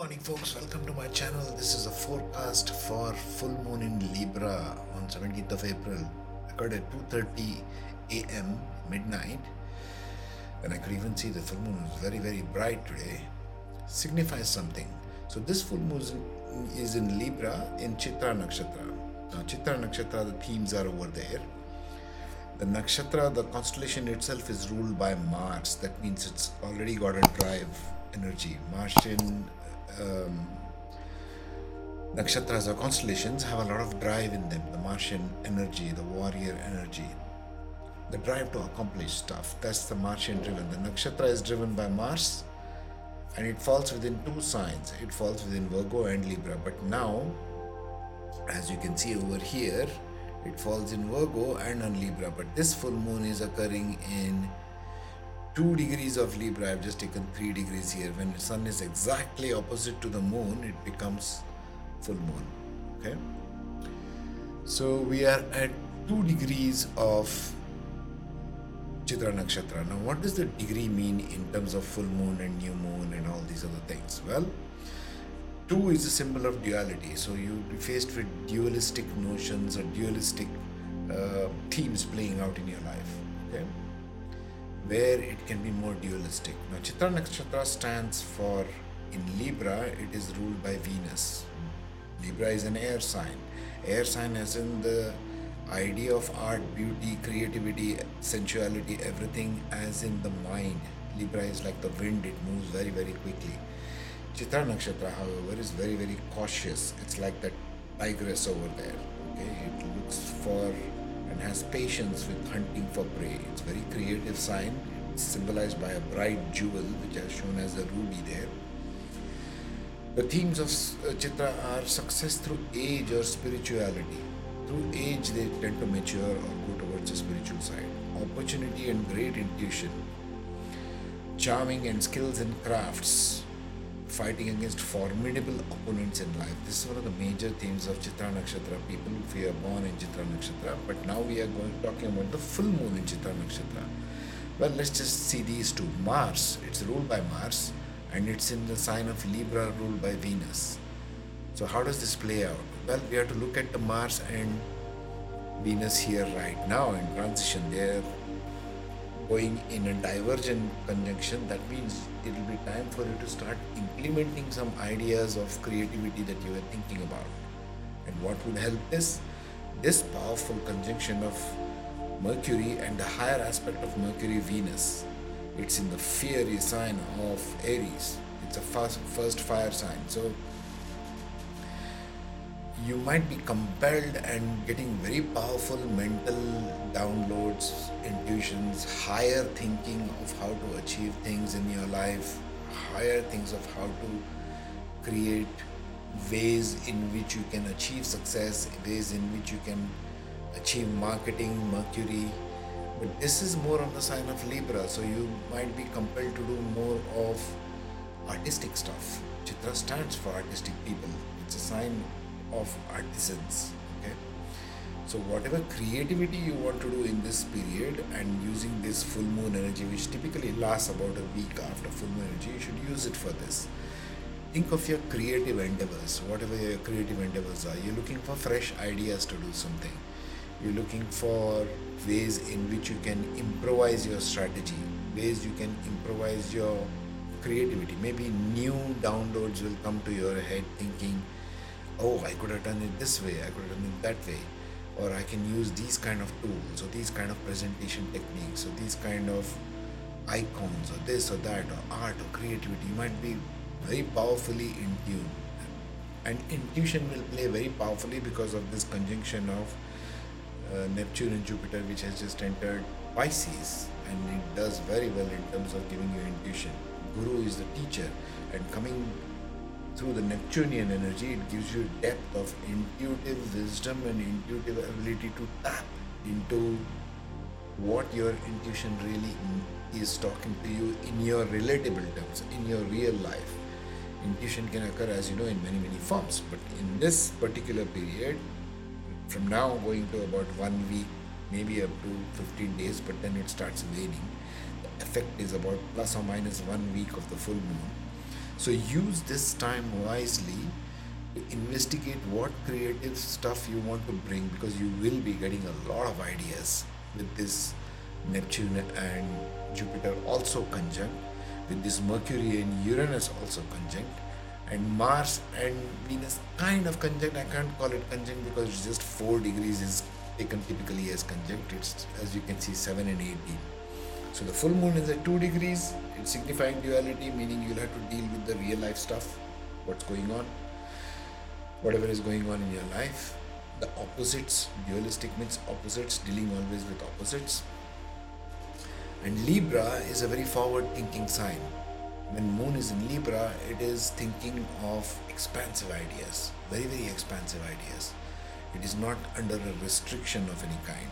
Morning, folks. Welcome to my channel. This is a forecast for full moon in Libra on 17th of April. Occurred at 2:30 a.m. midnight, and I could even see the full moon was very, very bright today. Signifies something. So this full moon is is in Libra in Chitra Nakshatra. Now, Chitra Nakshatra, the themes are over there. The nakshatra, the constellation itself is ruled by Mars. That means it's already got a drive energy. Martian um, nakshatras or constellations have a lot of drive in them. The Martian energy, the warrior energy, the drive to accomplish stuff. That's the Martian driven. The nakshatra is driven by Mars and it falls within two signs. It falls within Virgo and Libra. But now, as you can see over here, it falls in Virgo and on Libra. But this full moon is occurring in 2 degrees of Libra. I've just taken 3 degrees here. When the sun is exactly opposite to the moon, it becomes full moon. Okay? So we are at 2 degrees of Chitra Nakshatra. Now, what does the degree mean in terms of full moon and new moon and all these other things? Well, two is a symbol of duality. So you be faced with dualistic notions or dualistic uh, themes playing out in your life. Where it can be more dualistic. Now, Chitra Nakshatra stands for in Libra. It is ruled by Venus. Libra is an air sign. Air sign as in the idea of art, beauty, creativity, sensuality, everything as in the mind. Libra is like the wind, it moves very, very quickly. Chitra Nakshatra, however, is very, very cautious. It's like that tigress over there. Okay, it looks for and has patience with hunting for prey. It's very creative sign. It's symbolized by a bright jewel, which is shown as a ruby there. The themes of uh, Chitra are success through age or spirituality. Through age, they tend to mature or go towards the spiritual side. Opportunity and great intuition. Charming and skills in crafts. Fighting against formidable opponents in life. This is one of the major themes of Chitra Nakshatra. People who are born in Chitra Nakshatra. But now we are going talking about the full moon in Chitra Nakshatra. Well, let's just see these two. Mars, it's ruled by Mars and it's in the sign of Libra ruled by Venus. So, how does this play out? Well, we have to look at the Mars and Venus here right now in transition. They're going in a divergent conjunction. That means it will be time for you to start implementing some ideas of creativity that you were thinking about. And what would help this? This powerful conjunction of Mercury and the higher aspect of Mercury Venus it's in the fiery sign of Aries. It's a first, first fire sign. So you might be compelled and getting very powerful mental downloads, intuitions, higher thinking of how to achieve things in your life, higher things of how to create ways in which you can achieve success, ways in which you can achieve marketing, Mercury, but this is more on the sign of Libra, so you might be compelled to do more of artistic stuff. Chitra stands for artistic people. It's a sign of artisans. Okay. So whatever creativity you want to do in this period and using this full moon energy, which typically lasts about a week after full moon energy, you should use it for this. Think of your creative endeavors, whatever your creative endeavors are. You're looking for fresh ideas to do something you're looking for ways in which you can improvise your strategy, ways you can improvise your creativity. Maybe new downloads will come to your head thinking, oh, I could have done it this way, I could have done it that way, or I can use these kind of tools, or these kind of presentation techniques, or these kind of icons, or this or that, or art or creativity. You might be very powerfully in tune. And intuition will play very powerfully because of this conjunction of uh, Neptune and Jupiter, which has just entered Pisces, and it does very well in terms of giving you intuition. Guru is the teacher, and coming through the Neptunian energy, it gives you depth of intuitive wisdom and intuitive ability to tap into what your intuition really is talking to you in your relatable terms, in your real life. Intuition can occur, as you know, in many, many forms, but in this particular period, from now going to about one week, maybe up to 15 days, but then it starts waning. The effect is about plus or minus one week of the full moon. So use this time wisely to investigate what creative stuff you want to bring because you will be getting a lot of ideas with this Neptune and Jupiter also conjunct, with this Mercury and Uranus also conjunct, and Mars and Venus kind of conjunct. I can't call it conjunct because just 4 degrees is taken typically as conjunct. It's as you can see 7 and 8 So the full moon is at 2 degrees. It's signifying duality, meaning you'll have to deal with the real life stuff, what's going on whatever is going on in your life. The opposites, dualistic means opposites, dealing always with opposites. And Libra is a very forward thinking sign. When moon is in Libra, it is thinking of expansive ideas, very, very expansive ideas. It is not under a restriction of any kind.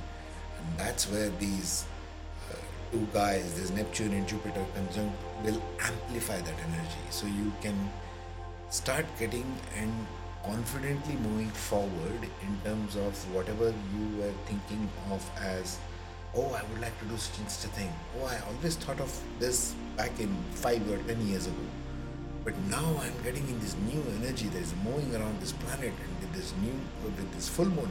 And that's where these two guys, this Neptune and Jupiter conjunct, will amplify that energy. So you can start getting and confidently moving forward in terms of whatever you were thinking of as oh i would like to do such and such a thing. Oh i always thought of this back in five or ten years ago. But now i'm getting in this new energy that is moving around this planet and with this new with this full moon.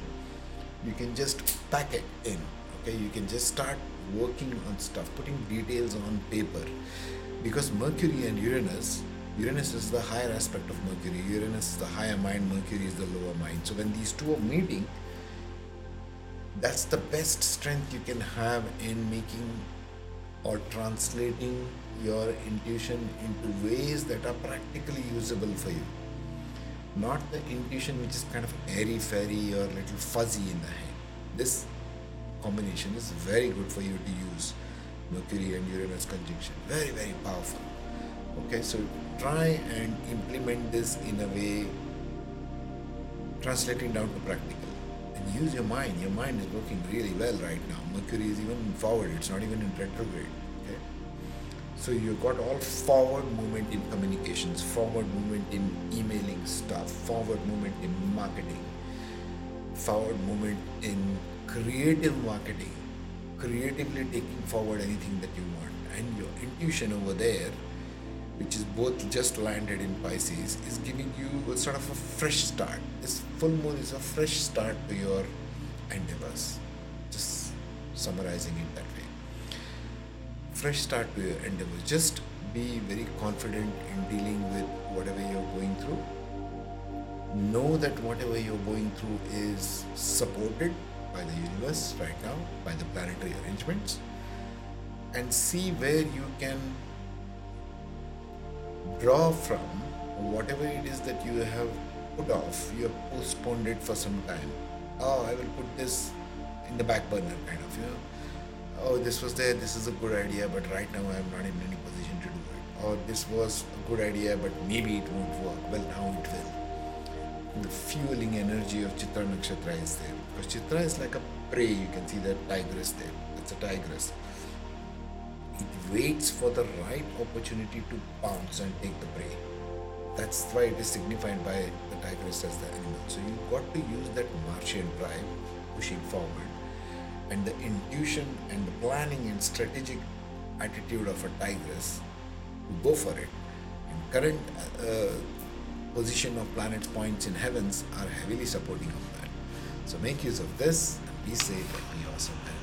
You can just pack it in okay? You can just start working on stuff putting details on paper because mercury and uranus Uranus is the higher aspect of Mercury. Uranus is the higher mind, Mercury is the lower mind. So when these two are meeting, that's the best strength you can have in making or translating your intuition into ways that are practically usable for you. Not the intuition which is kind of airy fairy or little fuzzy in the head. This combination is very good for you to use. Mercury and Uranus conjunction. Very, very powerful. Okay, so try and implement this in a way translating down to practical and use your mind your mind is working really well right now mercury is even forward it's not even in retrograde okay so you've got all forward movement in communications forward movement in emailing stuff forward movement in marketing forward movement in creative marketing creatively taking forward anything that you want and your intuition over there which is both just landed in Pisces, is giving you a sort of a fresh start. This full moon is a fresh start to your endeavors. Just summarizing it that way. Fresh start to your endeavors. Just be very confident in dealing with whatever you're going through. Know that whatever you're going through is supported by the universe right now, by the planetary arrangements, and see where you can draw from whatever it is that you have put off, you have postponed it for some time. Oh, I will put this in the back burner, kind of, you know. Oh, this was there, this is a good idea, but right now I am not in any position to do it. Or this was a good idea, but maybe it won't work. Well, now it will. The fueling energy of Chitra Nakshatra is there. Chitra is like a prey, you can see that tigress there. It's a tigress it waits for the right opportunity to pounce and take the prey. That's why it is signified by the tigress as the animal. So you've got to use that Martian drive pushing forward and the intuition and the planning and strategic attitude of a tigress to go for it. And current uh, position of planets points in heavens are heavily supporting of that. So make use of this and be safe and be awesome.